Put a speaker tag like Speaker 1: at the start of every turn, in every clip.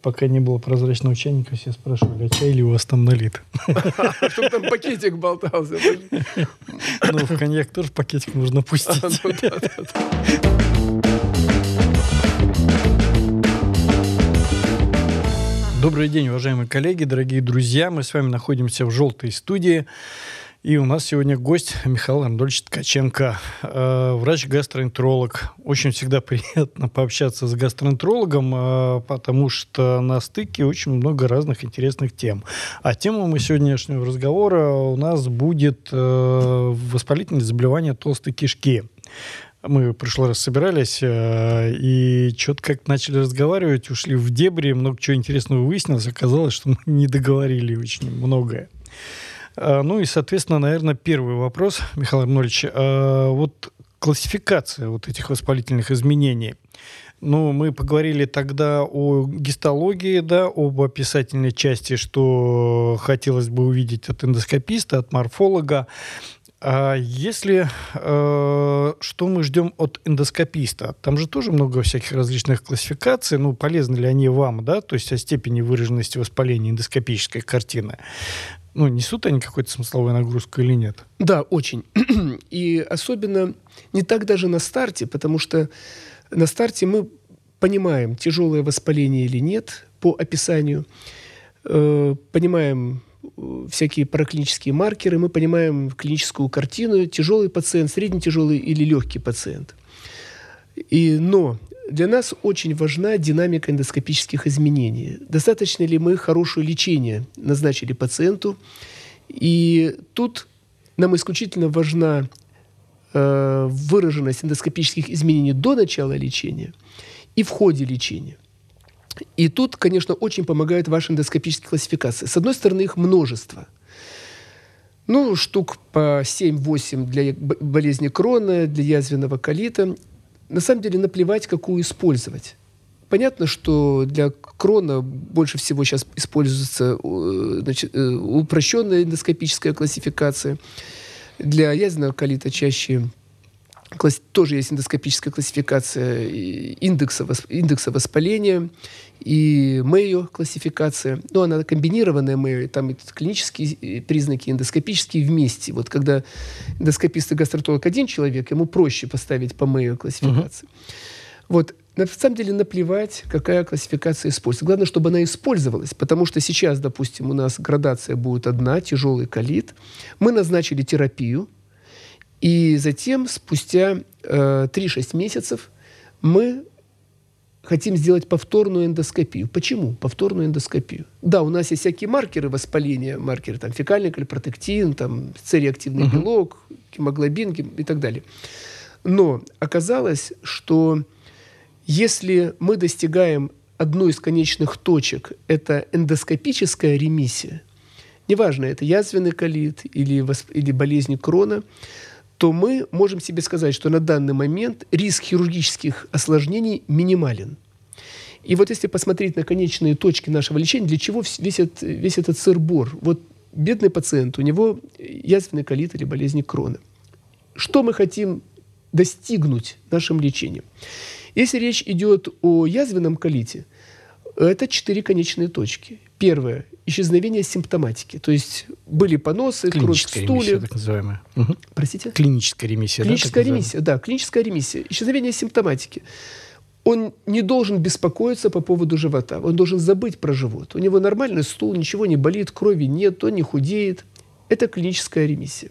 Speaker 1: пока не было прозрачного чайника, все спрашивали, а чай ли у вас там налит?
Speaker 2: Чтобы там пакетик болтался.
Speaker 1: Ну, в коньяк тоже пакетик нужно пустить. Добрый день, уважаемые коллеги, дорогие друзья. Мы с вами находимся в «Желтой студии». И у нас сегодня гость Михаил Анатольевич Ткаченко, э, врач-гастроэнтеролог. Очень всегда приятно пообщаться с гастроэнтерологом, э, потому что на стыке очень много разных интересных тем. А тема мы сегодняшнего разговора у нас будет э, воспалительное заболевание толстой кишки. Мы в прошлый раз собирались э, и что-то как начали разговаривать, ушли в дебри, много чего интересного выяснилось. Оказалось, что мы не договорили очень многое. А, ну и, соответственно, наверное, первый вопрос, Михаил Арнольевич. А, вот классификация вот этих воспалительных изменений. Ну, мы поговорили тогда о гистологии, да, об описательной части, что хотелось бы увидеть от эндоскописта, от морфолога. А если э, что мы ждем от эндоскописта? Там же тоже много всяких различных классификаций. Ну, полезны ли они вам, да? То есть о степени выраженности воспаления эндоскопической картины ну, несут они какую-то смысловую нагрузку или нет?
Speaker 2: Да, очень. И особенно не так даже на старте, потому что на старте мы понимаем, тяжелое воспаление или нет по описанию, э, понимаем э, всякие параклинические маркеры, мы понимаем клиническую картину, тяжелый пациент, средне-тяжелый или легкий пациент. И, но для нас очень важна динамика эндоскопических изменений. Достаточно ли мы хорошее лечение назначили пациенту? И тут нам исключительно важна э, выраженность эндоскопических изменений до начала лечения и в ходе лечения. И тут, конечно, очень помогают ваши эндоскопические классификации. С одной стороны, их множество. Ну, штук по 7-8 для болезни крона, для язвенного колита на самом деле наплевать, какую использовать. Понятно, что для крона больше всего сейчас используется э, значит, э, упрощенная эндоскопическая классификация. Для язвенного колита чаще тоже есть эндоскопическая классификация индекса, индекса воспаления и Мэйо классификация. Но она комбинированная Мэйо, там клинические э, признаки, эндоскопические вместе. Вот когда эндоскопист и гастротолог один человек, ему проще поставить по Мэйо классификации. Угу. Вот на самом деле наплевать, какая классификация используется. Главное, чтобы она использовалась, потому что сейчас, допустим, у нас градация будет одна, тяжелый колит. Мы назначили терапию, и затем, спустя э, 3-6 месяцев, мы хотим сделать повторную эндоскопию. Почему повторную эндоскопию? Да, у нас есть всякие маркеры воспаления, маркеры там фекальный кальпротектин, там цереактивный uh-huh. белок, гемоглобин и так далее. Но оказалось, что если мы достигаем одной из конечных точек, это эндоскопическая ремиссия, неважно, это язвенный колит или, или болезнь крона, то мы можем себе сказать, что на данный момент риск хирургических осложнений минимален. И вот если посмотреть на конечные точки нашего лечения, для чего весь этот, весь этот сыр-бор? Вот бедный пациент, у него язвенный колит или болезнь крона. Что мы хотим достигнуть нашим лечением? Если речь идет о язвенном колите, это четыре конечные точки. Первое – исчезновение симптоматики. То есть были поносы, кровь в стуле. Ремиссия,
Speaker 1: так называемая. Угу.
Speaker 2: Простите?
Speaker 1: Клиническая ремиссия.
Speaker 2: Клиническая да, ремиссия, да, клиническая ремиссия. Исчезновение симптоматики. Он не должен беспокоиться по поводу живота. Он должен забыть про живот. У него нормальный стул, ничего не болит, крови нет, он не худеет. Это клиническая ремиссия.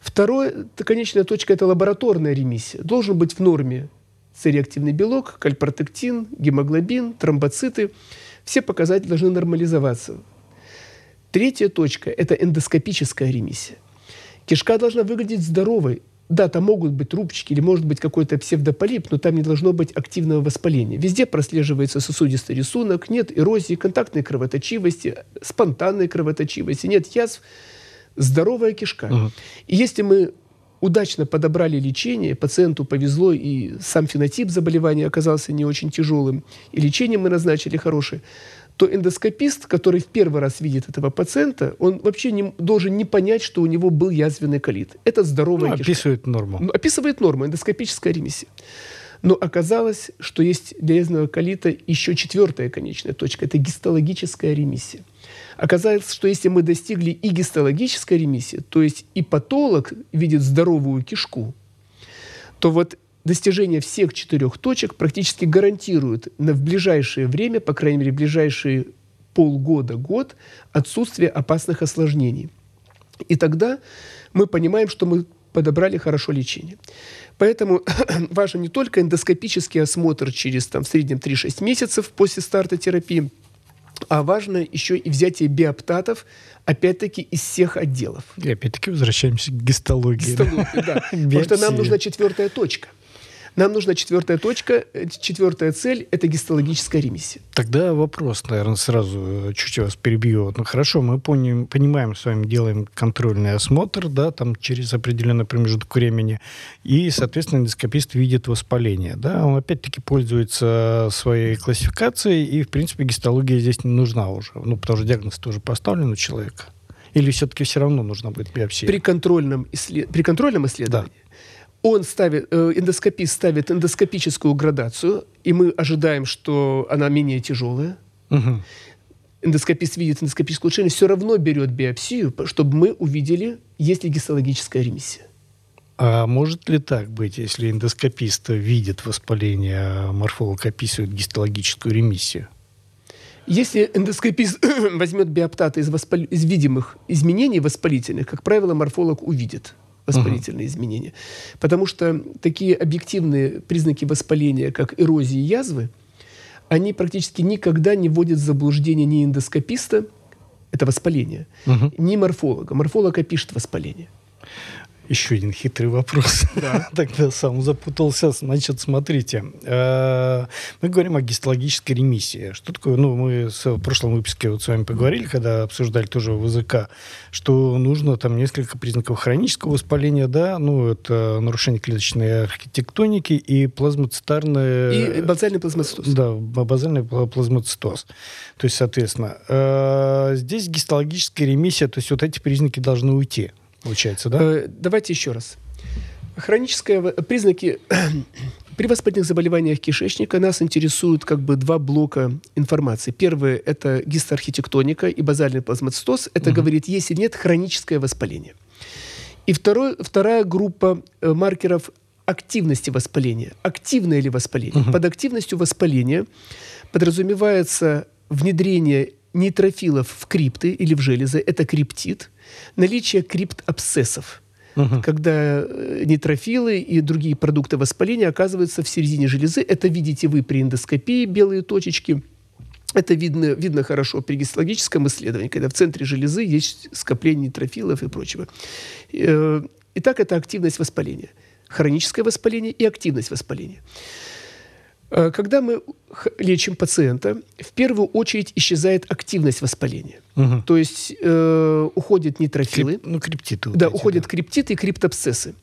Speaker 2: Второе, конечная точка – это лабораторная ремиссия. Должен быть в норме цереактивный белок, кальпротектин, гемоглобин, тромбоциты – все показатели должны нормализоваться. Третья точка – это эндоскопическая ремиссия. Кишка должна выглядеть здоровой. Да, там могут быть рубчики или может быть какой-то псевдополип, но там не должно быть активного воспаления. Везде прослеживается сосудистый рисунок, нет эрозии, контактной кровоточивости, спонтанной кровоточивости, нет язв, здоровая кишка. Угу. И если мы удачно подобрали лечение, пациенту повезло, и сам фенотип заболевания оказался не очень тяжелым, и лечение мы назначили хорошее, то эндоскопист, который в первый раз видит этого пациента, он вообще не, должен не понять, что у него был язвенный колит. Это здоровая ну,
Speaker 1: описывает норму.
Speaker 2: Ну, описывает норму, эндоскопическая ремиссия. Но оказалось, что есть для эзного колита еще четвертая конечная точка. Это гистологическая ремиссия. Оказалось, что если мы достигли и гистологической ремиссии, то есть и патолог видит здоровую кишку, то вот достижение всех четырех точек практически гарантирует на в ближайшее время, по крайней мере, ближайшие полгода, год, отсутствие опасных осложнений. И тогда мы понимаем, что мы подобрали хорошо лечение. Поэтому важен не только эндоскопический осмотр через там, в среднем 3-6 месяцев после старта терапии, а важно еще и взятие биоптатов, опять-таки, из всех отделов.
Speaker 1: И опять-таки возвращаемся к гистологии.
Speaker 2: Гистологии, да. Потому что нам нужна четвертая точка – нам нужна четвертая точка, э, четвертая цель – это гистологическая ремиссия.
Speaker 1: Тогда вопрос, наверное, сразу э, чуть вас перебью. Ну хорошо, мы поним, понимаем, с вами делаем контрольный осмотр, да, там через определенный промежуток времени, и, соответственно, эндоскопист видит воспаление, да, он опять-таки пользуется своей классификацией, и, в принципе, гистология здесь не нужна уже, ну, потому что диагноз тоже поставлен у человека. Или все-таки все равно нужно будет биопсия?
Speaker 2: При контрольном, исслед... При контрольном исследовании да он ставит, э, эндоскопист ставит эндоскопическую градацию, и мы ожидаем, что она менее тяжелая. Угу. Эндоскопист видит эндоскопическое улучшение, все равно берет биопсию, чтобы мы увидели, есть ли гистологическая ремиссия.
Speaker 1: А может ли так быть, если эндоскопист видит воспаление, а морфолог описывает гистологическую ремиссию?
Speaker 2: Если эндоскопист возьмет биоптаты из, воспал... из видимых изменений воспалительных, как правило, морфолог увидит воспалительные uh-huh. изменения. Потому что такие объективные признаки воспаления, как эрозии язвы, они практически никогда не вводят в заблуждение ни эндоскописта, это воспаление, uh-huh. ни морфолога. Морфолог опишет воспаление.
Speaker 1: Еще один хитрый вопрос. Да. Тогда сам запутался. Значит, смотрите, э, мы говорим о гистологической ремиссии. Что такое? Ну, мы в прошлом выпуске вот с вами поговорили, когда обсуждали тоже ВЗК, что нужно там несколько признаков хронического воспаления, да, ну, это нарушение клеточной архитектоники и плазмоцитарное...
Speaker 2: И базальный плазмоцитоз.
Speaker 1: Да, базальный плазмоцитоз. То есть, соответственно, э, здесь гистологическая ремиссия, то есть вот эти признаки должны уйти получается, да? Э,
Speaker 2: давайте еще раз. Хронические признаки при воспалительных заболеваниях кишечника нас интересуют как бы два блока информации. Первый – это гистоархитектоника и базальный плазмоцитоз. Это угу. говорит, есть или нет хроническое воспаление. И второй, вторая группа э, маркеров активности воспаления. Активное ли воспаление? Угу. Под активностью воспаления подразумевается внедрение нейтрофилов в крипты или в железы. Это криптит наличие криптобсессов. Угу. Когда э, нейтрофилы и другие продукты воспаления оказываются в середине железы. Это видите вы при эндоскопии, белые точечки. Это видно, видно хорошо при гистологическом исследовании, когда в центре железы есть скопление нейтрофилов и прочего. Э, итак, это активность воспаления. Хроническое воспаление и активность воспаления. Э, когда мы лечим пациента, в первую очередь исчезает активность воспаления. Угу. То есть э, уходят нейтрофилы.
Speaker 1: Крип, ну, криптиты.
Speaker 2: Вот да, эти, уходят да. криптиты и криптопсессы.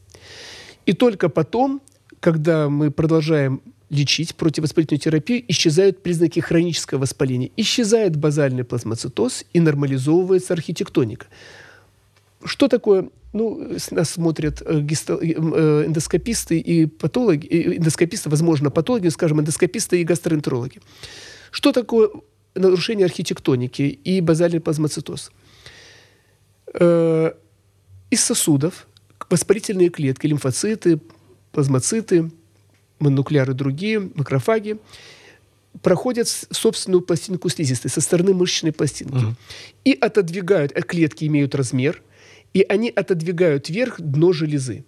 Speaker 2: И только потом, когда мы продолжаем лечить противовоспалительную терапию, исчезают признаки хронического воспаления. Исчезает базальный плазмоцитоз и нормализовывается архитектоника. Что такое ну, нас смотрят э, э, э, эндоскописты и патологи, эндоскописты, возможно, патологи, скажем, эндоскописты и гастроэнтерологи. Что такое нарушение архитектоники и базальный плазмоцитоз? Из сосудов воспалительные клетки, лимфоциты, плазмоциты, мононуклеары другие, макрофаги, проходят собственную пластинку слизистой со стороны мышечной пластинки угу. и отодвигают, клетки имеют размер – и они отодвигают вверх дно железы.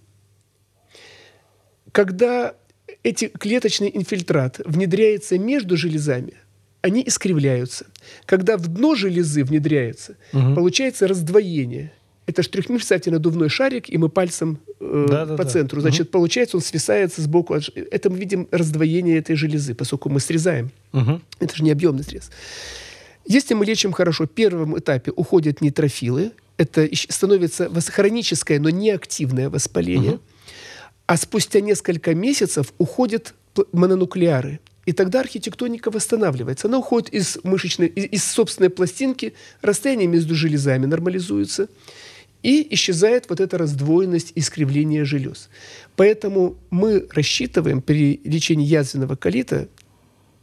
Speaker 2: Когда эти клеточный инфильтрат внедряется между железами, они искривляются. Когда в дно железы внедряется, угу. получается раздвоение. Это трехмерный надувной шарик, и мы пальцем э, да, да, по центру. Да. Значит, угу. получается, он свисается сбоку. От... Это мы видим раздвоение этой железы, поскольку мы срезаем. Угу. Это же не объемный срез. Если мы лечим хорошо, в первом этапе уходят нейтрофилы, это становится хроническое, но неактивное воспаление. Угу. А спустя несколько месяцев уходят мононуклеары. И тогда архитектоника восстанавливается. Она уходит из мышечной, из, из собственной пластинки, расстояние между железами нормализуется, и исчезает вот эта раздвоенность искривление желез. Поэтому мы рассчитываем при лечении язвенного колита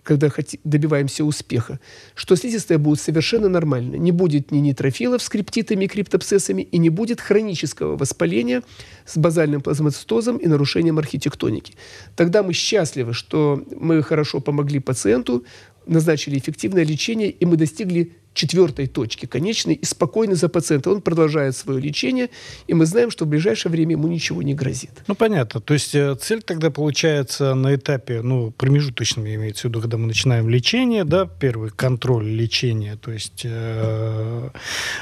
Speaker 2: когда добиваемся успеха, что слизистая будет совершенно нормально. Не будет ни нейтрофилов с криптитами и криптопсессами, и не будет хронического воспаления с базальным плазмоцитозом и нарушением архитектоники. Тогда мы счастливы, что мы хорошо помогли пациенту, назначили эффективное лечение, и мы достигли четвертой точки конечной и спокойно за пациента. Он продолжает свое лечение, и мы знаем, что в ближайшее время ему ничего не грозит.
Speaker 1: Ну, понятно. То есть э, цель тогда получается на этапе, ну, промежуточном имеется в виду, когда мы начинаем лечение, да, первый контроль лечения, то есть, э,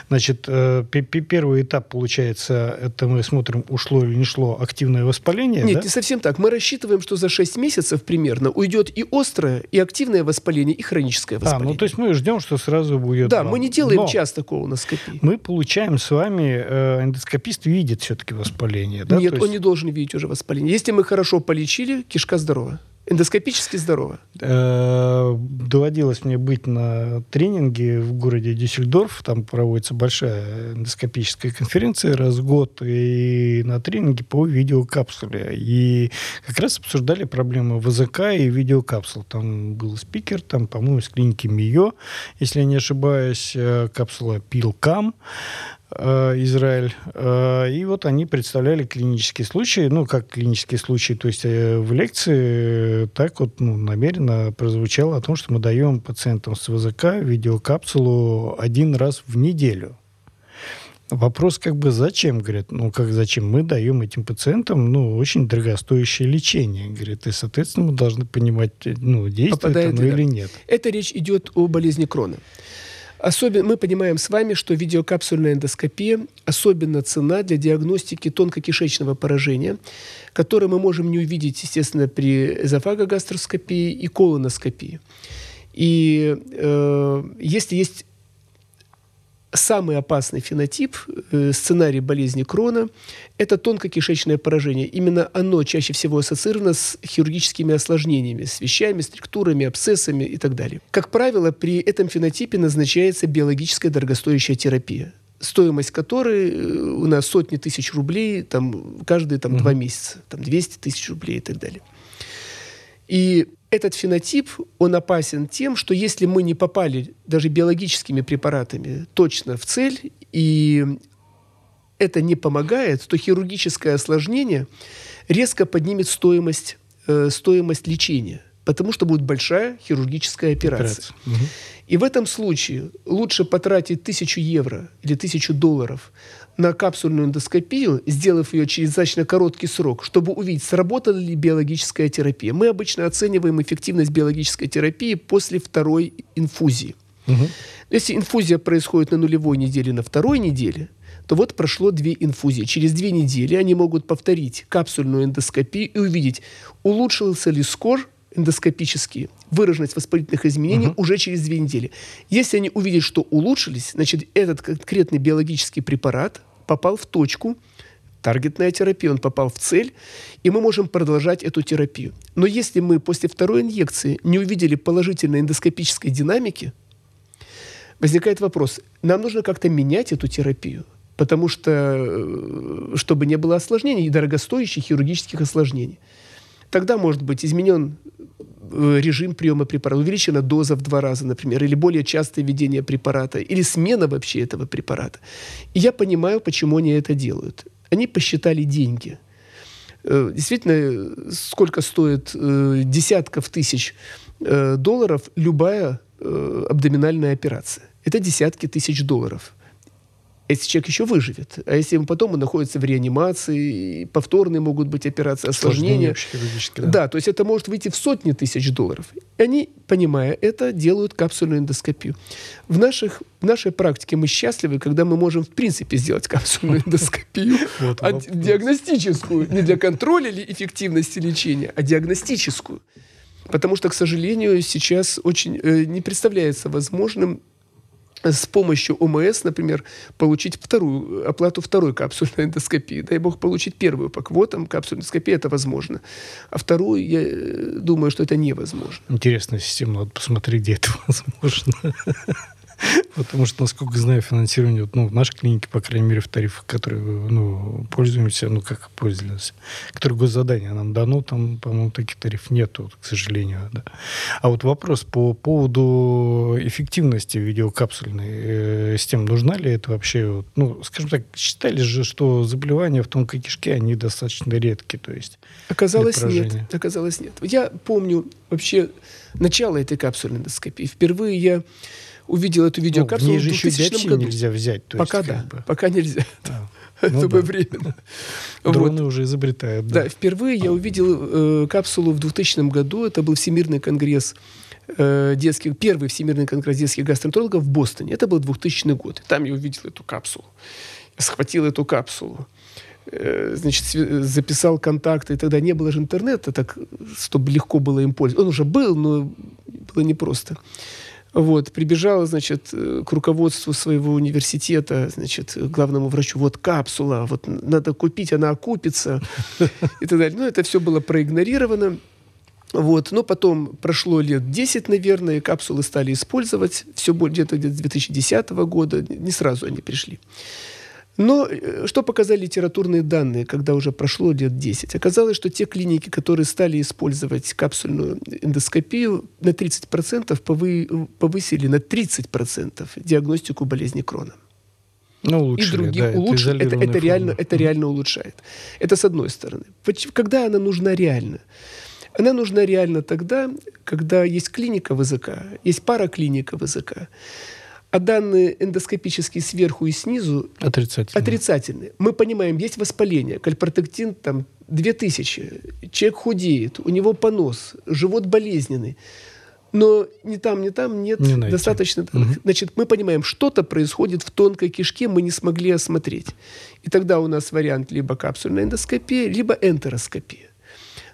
Speaker 1: значит, э, первый этап получается, это мы смотрим, ушло или не шло активное воспаление,
Speaker 2: Нет,
Speaker 1: да?
Speaker 2: не совсем так. Мы рассчитываем, что за 6 месяцев примерно уйдет и острое, и активное воспаление, и хроническое воспаление.
Speaker 1: А, ну, то есть мы ждем, что сразу будет
Speaker 2: да, мы не делаем Но часто колоноскопии.
Speaker 1: Мы получаем с вами, э, эндоскопист видит все-таки воспаление. Да?
Speaker 2: Нет, есть... он не должен видеть уже воспаление. Если мы хорошо полечили, кишка здорова эндоскопически здорово?
Speaker 1: Э, доводилось мне быть на тренинге в городе Дюссельдорф. Там проводится большая эндоскопическая конференция раз в год. И на тренинге по видеокапсуле. И как раз обсуждали проблемы ВЗК и видеокапсул. Там был спикер, там, по-моему, из клиники МИО, если я не ошибаюсь, э, капсула Пилкам. Э, Израиль. Э, и вот они представляли клинические случаи, ну, как клинические случаи, то есть э, в лекции так вот ну, намеренно прозвучало о том, что мы даем пациентам с ВЗК видеокапсулу один раз в неделю. Вопрос как бы зачем, говорят, ну как зачем? Мы даем этим пациентам, ну, очень дорогостоящее лечение, говорит, и, соответственно, мы должны понимать, ну, действует Попадает оно или нет.
Speaker 2: Это речь идет о болезни Крона. Особенно мы понимаем с вами, что видеокапсульная эндоскопия особенно цена для диагностики тонкокишечного поражения, которое мы можем не увидеть, естественно, при эзофагогастроскопии и колоноскопии. И э, если есть самый опасный фенотип, э, сценарий болезни Крона, это тонкокишечное поражение. Именно оно чаще всего ассоциировано с хирургическими осложнениями, с вещами, структурами, абсцессами и так далее. Как правило, при этом фенотипе назначается биологическая дорогостоящая терапия стоимость которой э, у нас сотни тысяч рублей там, каждые там, угу. два месяца, там, 200 тысяч рублей и так далее. И этот фенотип, он опасен тем, что если мы не попали даже биологическими препаратами точно в цель, и это не помогает, то хирургическое осложнение резко поднимет стоимость, э, стоимость лечения, потому что будет большая хирургическая операция. операция. Угу. И в этом случае лучше потратить тысячу евро или тысячу долларов на капсульную эндоскопию, сделав ее через достаточно короткий срок, чтобы увидеть, сработала ли биологическая терапия. Мы обычно оцениваем эффективность биологической терапии после второй инфузии. Угу. Если инфузия происходит на нулевой неделе, на второй неделе, то вот прошло две инфузии. Через две недели они могут повторить капсульную эндоскопию и увидеть, улучшился ли скор эндоскопически, выраженность воспалительных изменений угу. уже через две недели. Если они увидят, что улучшились, значит, этот конкретный биологический препарат попал в точку, таргетная терапия, он попал в цель, и мы можем продолжать эту терапию. Но если мы после второй инъекции не увидели положительной эндоскопической динамики, возникает вопрос, нам нужно как-то менять эту терапию, потому что, э, чтобы не было осложнений, и дорогостоящих хирургических осложнений. Тогда может быть изменен э, режим приема препарата, увеличена доза в два раза, например, или более частое введение препарата, или смена вообще этого препарата. И я понимаю, почему они это делают. Они посчитали деньги. Э, действительно, сколько стоит э, десятков тысяч долларов любая абдоминальная операция. Это десятки тысяч долларов если человек еще выживет. А если потом он находится в реанимации, повторные могут быть операции, осложнения. Да. да, то есть это может выйти в сотни тысяч долларов. И они, понимая это, делают капсульную эндоскопию. В, наших, в нашей практике мы счастливы, когда мы можем в принципе сделать капсульную эндоскопию, а диагностическую, не для контроля или эффективности лечения, а диагностическую. Потому что, к сожалению, сейчас очень э, не представляется возможным с помощью ОМС, например, получить вторую оплату второй капсульной эндоскопии. Дай бог получить первую по квотам капсульной эндоскопии, это возможно. А вторую, я э, думаю, что это невозможно.
Speaker 1: Интересная система, надо посмотреть, где это возможно. Потому что, насколько знаю, финансирование, вот, ну, в нашей клинике, по крайней мере, в тарифах, которые ну, пользуемся, ну, как пользовались, которые госзадание нам дано, там, по-моему, таких тарифов нету, вот, к сожалению. Да. А вот вопрос по поводу эффективности видеокапсульной э, системы. Нужна ли это вообще? Вот, ну, скажем так, считали же, что заболевания в тонкой кишке, они достаточно редкие, то есть
Speaker 2: Оказалось, нет. Оказалось, нет. Я помню вообще начало этой капсульной эндоскопии. Впервые я увидел эту видеокапсулу
Speaker 1: ну, в 2000 году. нельзя взять.
Speaker 2: То пока есть, да, бы... пока нельзя. Да. Ну, Это да. временно.
Speaker 1: Дроны вот. уже изобретают.
Speaker 2: Да. да, впервые я увидел э, капсулу в 2000 году. Это был Всемирный конгресс э, детских, первый Всемирный конгресс детских гастроэнтерологов в Бостоне. Это был 2000 год. И там я увидел эту капсулу. Я схватил эту капсулу. Э, значит, записал контакты. И тогда не было же интернета, так, чтобы легко было им пользоваться. Он уже был, но было непросто. Вот, прибежала, значит, э, к руководству своего университета, значит, главному врачу, вот капсула, вот надо купить, она окупится и так далее. Ну, это все было проигнорировано. Вот. Но потом прошло лет 10, наверное, капсулы стали использовать. Все где-то где с 2010 года. Не сразу они пришли. Но э, что показали литературные данные, когда уже прошло лет 10? Оказалось, что те клиники, которые стали использовать капсульную эндоскопию, на 30% повы, повысили на 30% диагностику болезни Крона.
Speaker 1: Ну, улучшили,
Speaker 2: и других да, улучшили. Это, это, это, реально, это реально улучшает. Это с одной стороны. Когда она нужна реально? Она нужна реально тогда, когда есть клиника ВЗК, есть пара клиника ВЗК, а данные эндоскопические сверху и снизу
Speaker 1: отрицательные.
Speaker 2: отрицательные. Мы понимаем, есть воспаление, кальпротектин там 2000, человек худеет, у него понос, живот болезненный. Но ни там, ни там нет не достаточно. Угу. Значит, мы понимаем, что-то происходит в тонкой кишке, мы не смогли осмотреть. И тогда у нас вариант либо капсульная эндоскопия, либо энтероскопия.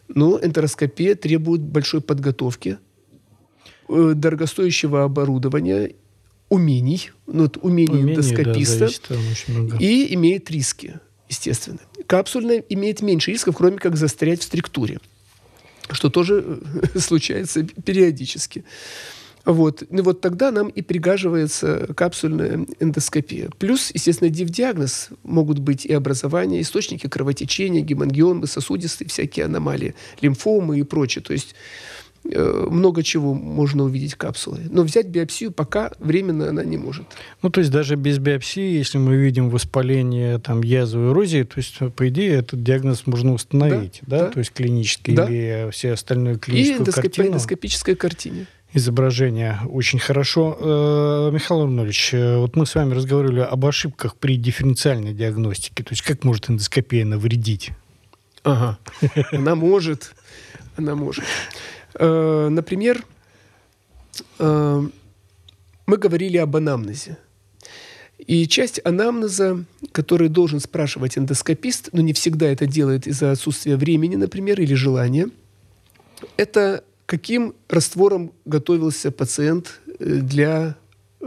Speaker 2: Но энтероскопия требует большой подготовки, э, дорогостоящего оборудования умений, ну, вот умение Умение, эндоскописта, да, и имеет риски, естественно. Капсульная имеет меньше рисков, кроме как застрять в структуре, что тоже э, случается периодически. Вот. И вот тогда нам и пригаживается капсульная эндоскопия. Плюс, естественно, див-диагноз могут быть и образования, источники кровотечения, гемангиомы, сосудистые всякие аномалии, лимфомы и прочее. То есть много чего можно увидеть капсулой. Но взять биопсию пока временно она не может.
Speaker 1: Ну, то есть даже без биопсии, если мы видим воспаление, там, язву, эрозии, то есть, по идее, этот диагноз можно установить, да? да? да. То есть клинически да. или все остальные клиническую И эндоскоп... картину.
Speaker 2: эндоскопической картине
Speaker 1: изображение. Очень хорошо. Э, Михаил Арнольевич, э, вот мы с вами разговаривали об ошибках при дифференциальной диагностике. То есть как может эндоскопия навредить?
Speaker 2: Ага. Она может. Она может. Э, например, э, мы говорили об анамнезе. И часть анамнеза, который должен спрашивать эндоскопист, но не всегда это делает из-за отсутствия времени, например, или желания, это каким раствором готовился пациент э, для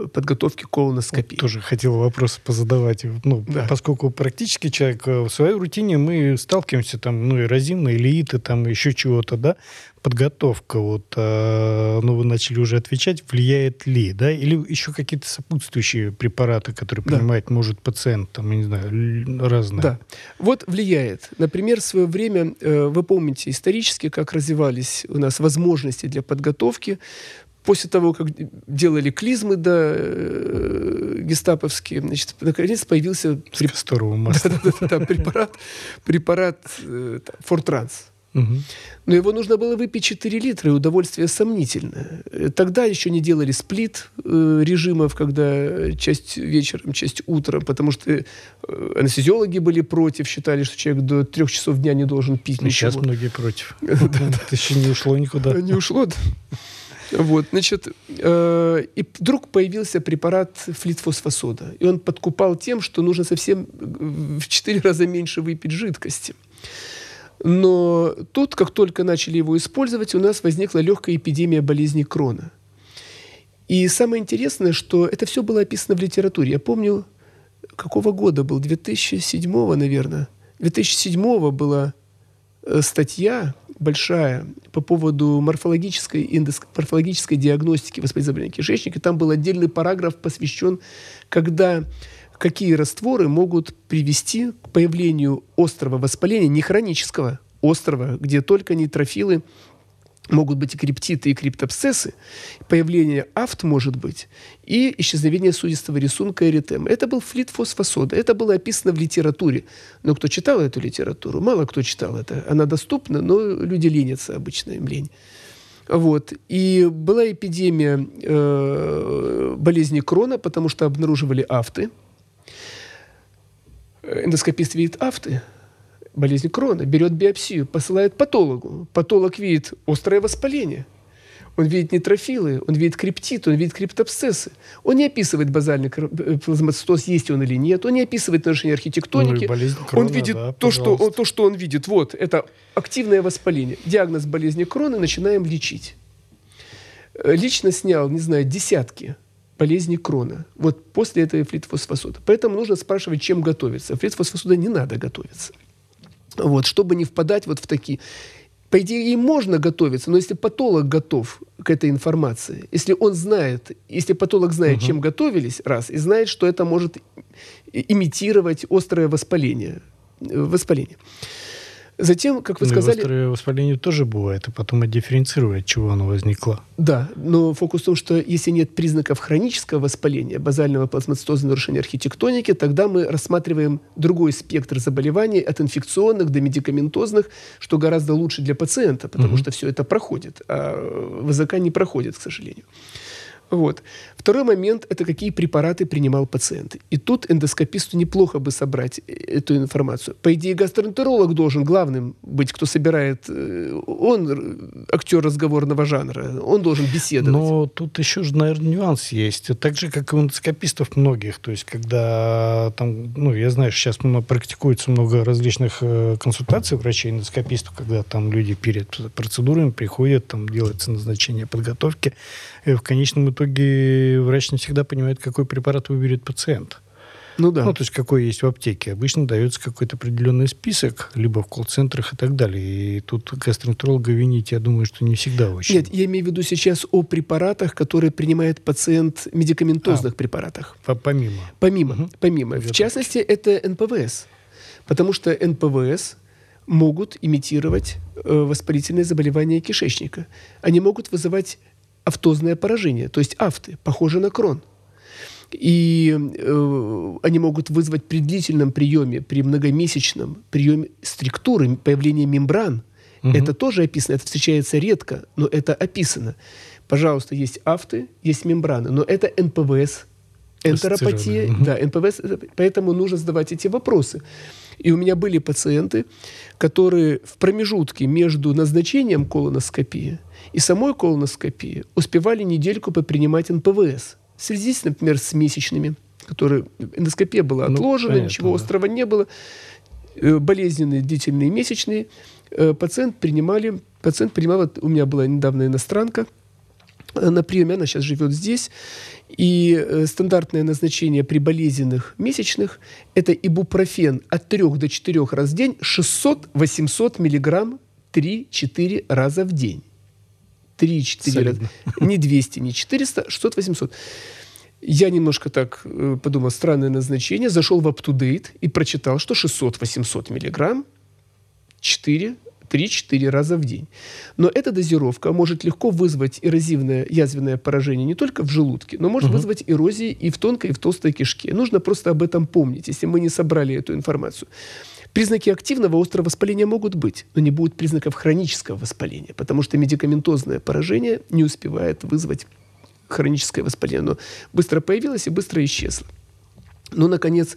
Speaker 2: подготовки колоноскопии. Вот
Speaker 1: тоже хотел вопрос позадавать. Ну, да. Поскольку практически человек в своей рутине мы сталкиваемся там, ну, эрозивные элиты, там еще чего-то, да, подготовка, вот, э, ну, вы начали уже отвечать, влияет ли, да, или еще какие-то сопутствующие препараты, которые да. принимает, может, пациент, там, я не знаю, разные.
Speaker 2: Да, вот влияет. Например, в свое время, э, вы помните исторически, как развивались у нас возможности для подготовки, после того, как делали клизмы, да, э, гестаповские, значит, наконец появился
Speaker 1: преп...
Speaker 2: препарат, препарат э, Фортранс. Но его нужно было выпить 4 литра, и удовольствие сомнительное. Тогда еще не делали сплит э, режимов, когда часть вечером, часть утром, потому что э, анестезиологи были против, считали, что человек до трех часов дня не должен пить
Speaker 1: ничего. Сейчас многие против. Это еще не ушло никуда.
Speaker 2: Не ушло, вот, значит, э, и вдруг появился препарат флитфосфосода. И он подкупал тем, что нужно совсем в 4 раза меньше выпить жидкости. Но тут, как только начали его использовать, у нас возникла легкая эпидемия болезни Крона. И самое интересное, что это все было описано в литературе. Я помню, какого года был, 2007, наверное. 2007 была э, статья большая по поводу морфологической, индос, морфологической диагностики воспалительного кишечника. Там был отдельный параграф посвящен, когда какие растворы могут привести к появлению острого воспаления, не хронического, острого, где только нейтрофилы могут быть и криптиты, и криптоабсцессы, появление афт может быть, и исчезновение судистого рисунка эритема. Это был флит фосфосода. Это было описано в литературе. Но кто читал эту литературу? Мало кто читал это. Она доступна, но люди ленятся обычно, им лень. Вот. И была эпидемия э, болезни Крона, потому что обнаруживали афты. Эндоскопист видит афты, болезнь Крона, берет биопсию, посылает патологу. Патолог видит острое воспаление. Он видит нейтрофилы, он видит криптит, он видит криптоабсцессы. Он не описывает базальный э, плазмоцитоз, есть он или нет. Он не описывает нарушение архитектоники. Ну, Крона, он видит да, то, что, он, то, что он видит. Вот, это активное воспаление. Диагноз болезни Крона начинаем лечить. Э, лично снял, не знаю, десятки болезни Крона. Вот после этого флитфосфосода. Поэтому нужно спрашивать, чем готовиться. Флитфосфосода не надо готовиться. Вот, чтобы не впадать вот в такие... По идее, и можно готовиться, но если патолог готов к этой информации, если он знает, если патолог знает, угу. чем готовились, раз, и знает, что это может имитировать острое воспаление, э, воспаление. Затем, как вы ну, сказали...
Speaker 1: Острое воспаление тоже бывает, и потом отдифференцировать, от чего оно возникло.
Speaker 2: Да, но фокус в том, что если нет признаков хронического воспаления, базального плазмоцитоза, нарушения архитектоники, тогда мы рассматриваем другой спектр заболеваний, от инфекционных до медикаментозных, что гораздо лучше для пациента, потому угу. что все это проходит, а ВЗК не проходит, к сожалению. Вот. Второй момент – это какие препараты принимал пациент. И тут эндоскописту неплохо бы собрать э, эту информацию. По идее, гастроэнтеролог должен главным быть, кто собирает. Э, он актер разговорного жанра, он должен беседовать.
Speaker 1: Но тут еще же, наверное, нюанс есть. Так же, как и у эндоскопистов многих. То есть, когда там, ну, я знаю, сейчас практикуется много различных э, консультаций врачей-эндоскопистов, когда там люди перед процедурами приходят, там делается назначение подготовки. И в конечном итоге врач не всегда понимает, какой препарат выберет пациент. Ну да. Ну, то есть какой есть в аптеке. Обычно дается какой-то определенный список, либо в колл-центрах и так далее. И тут гастроэнтеролога винить, я думаю, что не всегда очень.
Speaker 2: Нет, я имею в виду сейчас о препаратах, которые принимает пациент, медикаментозных а, препаратах.
Speaker 1: По помимо.
Speaker 2: Помимо, угу. помимо. В частности, это НПВС. Потому что НПВС могут имитировать э, воспалительные заболевания кишечника. Они могут вызывать автозное поражение, то есть афты, похожи на крон. И э, они могут вызвать при длительном приеме, при многомесячном приеме структуры, появление мембран. Угу. Это тоже описано, это встречается редко, но это описано. Пожалуйста, есть афты, есть мембраны, но это НПВС, энтеропатия, угу. да, НПВС, поэтому нужно задавать эти вопросы. И у меня были пациенты, которые в промежутке между назначением колоноскопии и самой колоноскопии успевали недельку попринимать НПВС. В связи, с, например, с месячными, которые эндоскопия была ну, отложена, ну, ничего да. острого не было, э, болезненные длительные месячные, э, пациент принимали, пациент принимал, вот у меня была недавно иностранка, на приеме, она сейчас живет здесь, и э, стандартное назначение при болезненных месячных – это ибупрофен от 3 до 4 раз в день, 600-800 миллиграмм 3-4 раза в день. 3-4 раза. Не 200, не 400, 600-800. Я немножко так э, подумал, странное назначение, зашел в UpToDate и прочитал, что 600-800 миллиграмм 4 3-4 раза в день. Но эта дозировка может легко вызвать эрозивное язвенное поражение не только в желудке, но может угу. вызвать эрозии и в тонкой, и в толстой кишке. Нужно просто об этом помнить, если мы не собрали эту информацию. Признаки активного острого воспаления могут быть, но не будет признаков хронического воспаления, потому что медикаментозное поражение не успевает вызвать хроническое воспаление. Оно быстро появилось и быстро исчезло. Ну, наконец,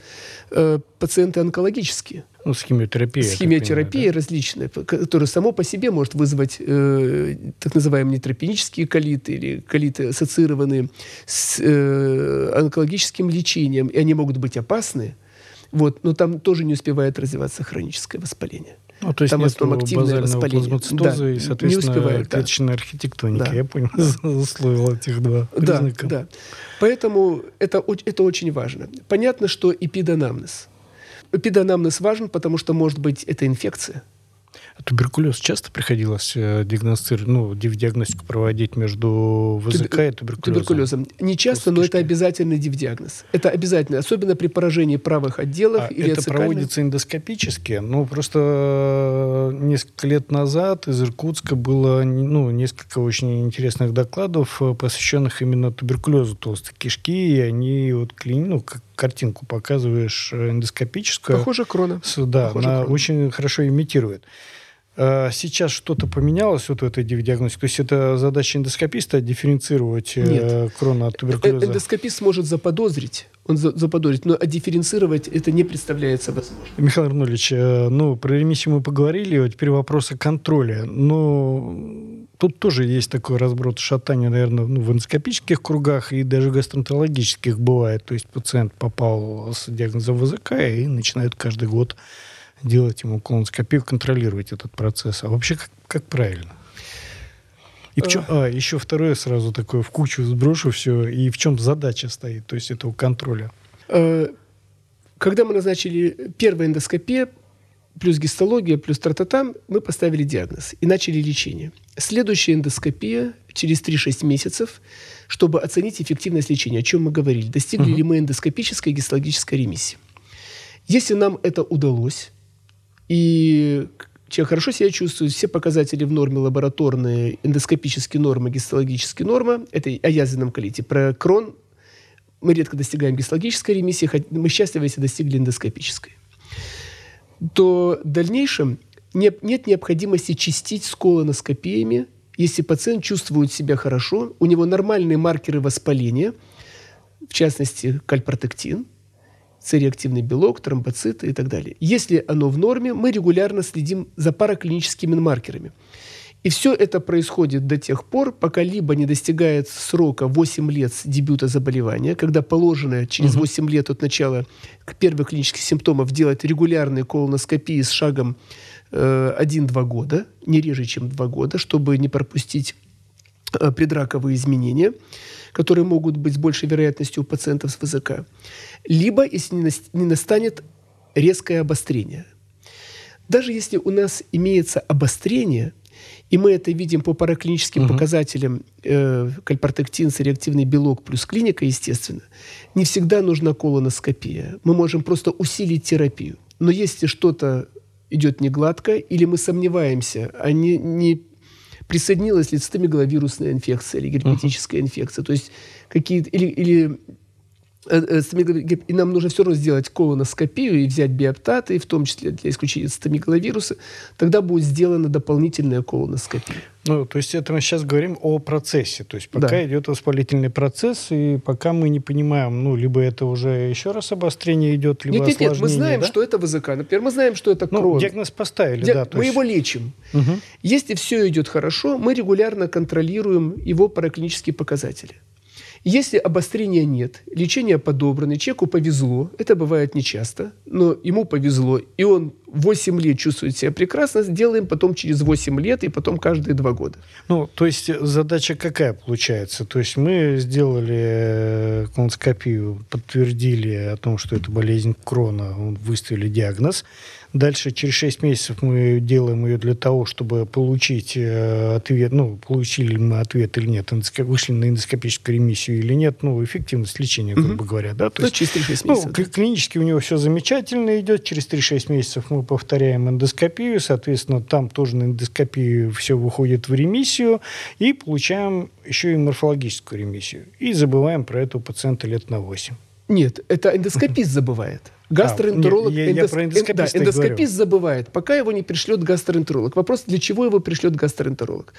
Speaker 2: э, пациенты онкологические.
Speaker 1: Ну, с химиотерапией.
Speaker 2: С химиотерапией да? различная, которая само по себе может вызвать э, так называемые нейтропенические колиты или колиты, ассоциированные с э, онкологическим лечением. И они могут быть опасны, вот, но там тоже не успевает развиваться хроническое воспаление.
Speaker 1: Ну, то есть там нет активное воспаление. да, и, соответственно, не успевает, клеточная да. архитектоника. Да. Я понял, да. условил этих два признака.
Speaker 2: Да, да. Поэтому это, это очень важно. Понятно, что эпиданамнез. Эпиданамнез важен, потому что, может быть, это инфекция.
Speaker 1: Туберкулез часто приходилось э, диагностировать, ну, диагностику проводить между ВЗК Тубер... и туберкулезом?
Speaker 2: Туберкулезом. Не часто, но это обязательный диагноз. Это обязательно, особенно при поражении правых отделов
Speaker 1: а
Speaker 2: или
Speaker 1: это проводится эндоскопически? Ну, просто э, несколько лет назад из Иркутска было ну, несколько очень интересных докладов, э, посвященных именно туберкулезу толстой кишки, и они вот ну, как картинку показываешь эндоскопическую.
Speaker 2: Похоже крона.
Speaker 1: Да,
Speaker 2: Похоже
Speaker 1: она
Speaker 2: крона.
Speaker 1: очень хорошо имитирует. А, сейчас что-то поменялось вот в этой диагностике? То есть это задача эндоскописта дифференцировать э,
Speaker 2: Нет.
Speaker 1: крона от туберкулеза?
Speaker 2: Э, эндоскопист может заподозрить, он за заподозрить, но дифференцировать это не представляется возможным.
Speaker 1: Михаил Арнольевич, э, ну, про ремиссию мы поговорили, вот теперь вопрос о контроле. Но тут тоже есть такой разброд шатания, наверное, ну, в эндоскопических кругах и даже гастроэнтерологических бывает. То есть пациент попал с диагнозом ВЗК и начинают каждый год делать ему колоноскопию, контролировать этот процесс. А вообще как, как правильно? И в чем, а, еще второе сразу такое, в кучу сброшу все, и в чем задача стоит, то есть этого контроля?
Speaker 2: Э, когда мы назначили первая эндоскопия, плюс гистология, плюс трататам, мы поставили диагноз и начали лечение. Следующая эндоскопия через 3-6 месяцев, чтобы оценить эффективность лечения, о чем мы говорили. Достигли угу. ли мы эндоскопической и гистологической ремиссии. Если нам это удалось, и человек хорошо себя чувствует, все показатели в норме лабораторные, эндоскопические нормы, гистологические нормы, это о язвенном колите. Про крон мы редко достигаем гистологической ремиссии, мы счастливы, если достигли эндоскопической. То в дальнейшем нет необходимости чистить с колоноскопиями, если пациент чувствует себя хорошо, у него нормальные маркеры воспаления, в частности, кальпротектин – С-реактивный белок, тромбоциты и так далее. Если оно в норме, мы регулярно следим за параклиническими маркерами. И все это происходит до тех пор, пока либо не достигает срока 8 лет с дебюта заболевания, когда положено через 8 лет от начала первых клинических симптомов делать регулярные колоноскопии с шагом э, 1-2 года, не реже, чем 2 года, чтобы не пропустить предраковые изменения которые могут быть с большей вероятностью у пациентов с ВЗК, либо если не настанет резкое обострение. Даже если у нас имеется обострение, и мы это видим по параклиническим угу. показателям, э, кальпротектин, реактивный белок плюс клиника, естественно, не всегда нужна колоноскопия. Мы можем просто усилить терапию. Но если что-то идет не гладко, или мы сомневаемся, а не, не присоединилась ли цитомегаловирусная инфекция или герпетическая uh-huh. инфекция. То есть какие-то... Или, или э, э, и нам нужно все равно сделать колоноскопию и взять биоптаты, в том числе для исключения цитомегаловируса, тогда будет сделана дополнительная колоноскопия.
Speaker 1: Ну, то есть это мы сейчас говорим о процессе. То есть пока да. идет воспалительный процесс, и пока мы не понимаем, ну, либо это уже еще раз обострение идет, либо
Speaker 2: нет, нет,
Speaker 1: осложнение.
Speaker 2: Нет, мы знаем,
Speaker 1: да?
Speaker 2: что это ВЗК. Например, мы знаем, что это крон.
Speaker 1: Ну, диагноз поставили, Ди... да.
Speaker 2: Мы есть... его лечим. Угу. Если все идет хорошо, мы регулярно контролируем его параклинические показатели. Если обострения нет, лечение подобрано, человеку повезло, это бывает нечасто, но ему повезло, и он 8 лет чувствует себя прекрасно, сделаем потом через 8 лет и потом каждые 2 года.
Speaker 1: Ну, то есть задача какая получается? То есть мы сделали э, колоноскопию, подтвердили о том, что это болезнь Крона, выставили диагноз, Дальше через 6 месяцев мы делаем ее для того, чтобы получить э, ответ, ну, получили мы ответ или нет, вышли на эндоскопическую ремиссию или нет, ну, эффективность лечения, угу. грубо говоря. Да?
Speaker 2: То ну, есть, через 3-6 месяцев.
Speaker 1: Ну, клинически у него все замечательно идет, через 3-6 месяцев мы повторяем эндоскопию, соответственно, там тоже на эндоскопию все выходит в ремиссию, и получаем еще и морфологическую ремиссию. И забываем про этого пациента лет на 8.
Speaker 2: Нет, это эндоскопист забывает. Гастроэнтеролог, а,
Speaker 1: я, я эндос...
Speaker 2: эндоскопист, да, эндоскопист забывает, пока его не пришлет гастроэнтеролог. Вопрос, для чего его пришлет гастроэнтеролог?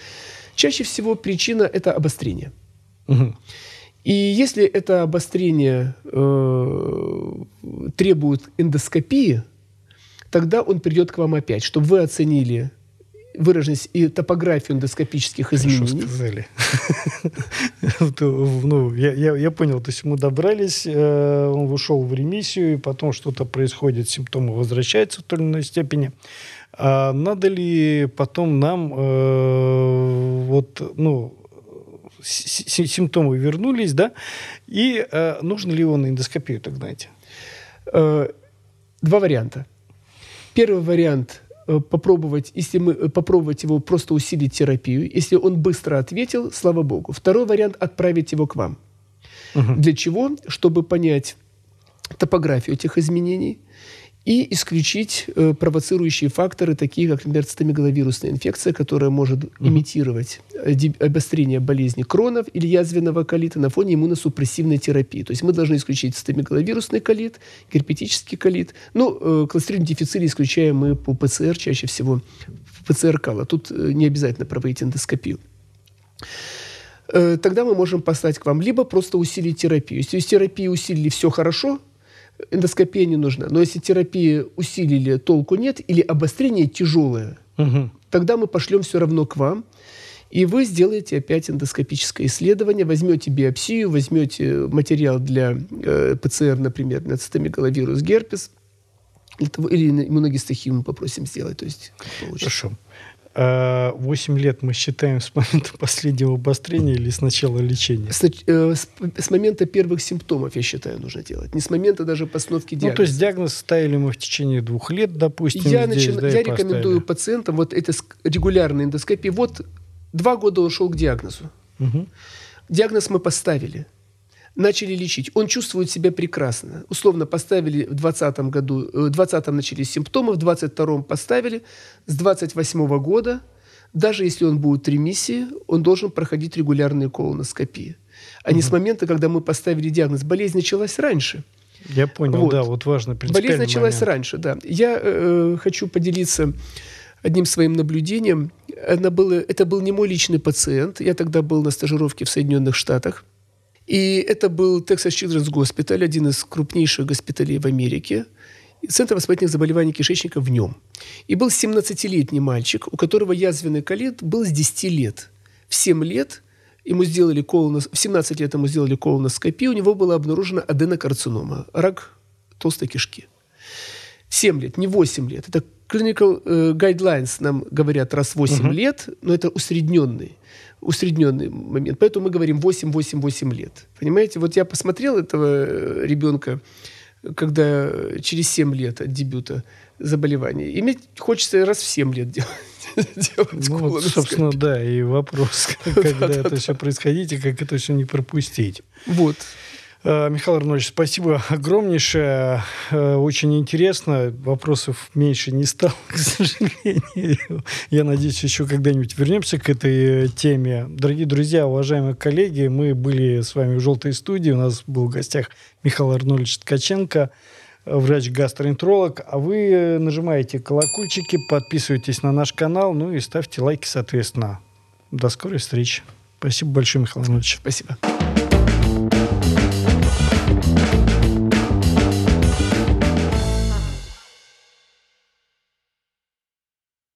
Speaker 2: Чаще всего причина – это обострение. Угу. И если это обострение э, требует эндоскопии, тогда он придет к вам опять, чтобы вы оценили выраженность и топографию эндоскопических изменений.
Speaker 1: Хорошо сказали. ну, я, я, я понял, то есть мы добрались, э, он вышел в ремиссию, и потом что-то происходит, симптомы возвращаются в той или иной степени. А надо ли потом нам э, вот, ну, симптомы вернулись, да, и э, нужно ли его на эндоскопию, так знаете?
Speaker 2: Э, два варианта. Первый вариант – попробовать, если мы э, попробовать его просто усилить терапию, если он быстро ответил, слава богу. Второй вариант отправить его к вам. Угу. Для чего? Чтобы понять топографию этих изменений и исключить э, провоцирующие факторы, такие как, например, цитомегаловирусная инфекция, которая может угу. имитировать э, обострение болезни кронов или язвенного колита на фоне иммуносупрессивной терапии. То есть мы должны исключить цитомегаловирусный колит, герпетический колит. Ну, э, кластерин дефицит исключаем мы по ПЦР, чаще всего в ПЦР кала. Тут э, не обязательно проводить эндоскопию э, тогда мы можем послать к вам либо просто усилить терапию. Если из терапии усилили все хорошо, эндоскопия не нужна. Но если терапии усилили, толку нет, или обострение тяжелое, угу. тогда мы пошлем все равно к вам, и вы сделаете опять эндоскопическое исследование, возьмете биопсию, возьмете материал для э, ПЦР, например, на цитомегаловирус герпес, или иммуногистохимию мы попросим сделать. То есть,
Speaker 1: Хорошо. 8 лет мы считаем с момента последнего обострения или с начала лечения?
Speaker 2: С, э, с, с момента первых симптомов, я считаю, нужно делать. Не с момента даже постановки диагноза.
Speaker 1: Ну, то есть диагноз ставили мы в течение двух лет, допустим,
Speaker 2: Я, здесь, начи... да, я рекомендую пациентам вот это регулярные эндоскопии. Вот два года он шел к диагнозу. Угу. Диагноз мы поставили начали лечить. Он чувствует себя прекрасно. Условно поставили в 2020 году, э, в 2020 начались симптомы, в 2022 поставили. С 2028 года, даже если он будет в ремиссии, он должен проходить регулярные колоноскопии. А угу. не с момента, когда мы поставили диагноз. Болезнь началась раньше.
Speaker 1: Я понял, вот. да, вот важно.
Speaker 2: Болезнь началась момент. раньше, да. Я э, хочу поделиться одним своим наблюдением. Она была, это был не мой личный пациент. Я тогда был на стажировке в Соединенных Штатах. И это был Texas Children's Hospital, один из крупнейших госпиталей в Америке. Центр воспалительных заболеваний кишечника в нем. И был 17-летний мальчик, у которого язвенный колит был с 10 лет. В 7 лет ему сделали колонос... в 17 лет ему сделали колоноскопию, у него была обнаружена аденокарцинома, рак толстой кишки. 7 лет, не 8 лет. Это clinical э, guidelines нам говорят раз в 8 угу. лет, но это усредненный усредненный момент. Поэтому мы говорим 8-8-8 лет. Понимаете? Вот я посмотрел этого э, ребенка, когда через 7 лет от дебюта заболевания. И мне хочется раз в 7 лет делать.
Speaker 1: делать ну, вот, собственно, да, и вопрос, когда это все происходить и как это все не пропустить.
Speaker 2: Вот.
Speaker 1: Э, Михаил Арнольевич, спасибо огромнейшее. Э, очень интересно. Вопросов меньше не стало, к сожалению. Я надеюсь, еще когда-нибудь вернемся к этой теме. Дорогие друзья, уважаемые коллеги, мы были с вами в «Желтой студии». У нас был в гостях Михаил Арнольевич Ткаченко, врач-гастроэнтеролог. А вы нажимаете колокольчики, подписывайтесь на наш канал, ну и ставьте лайки, соответственно. До скорой встречи. Спасибо большое, Михаил Арнольевич.
Speaker 2: Спасибо.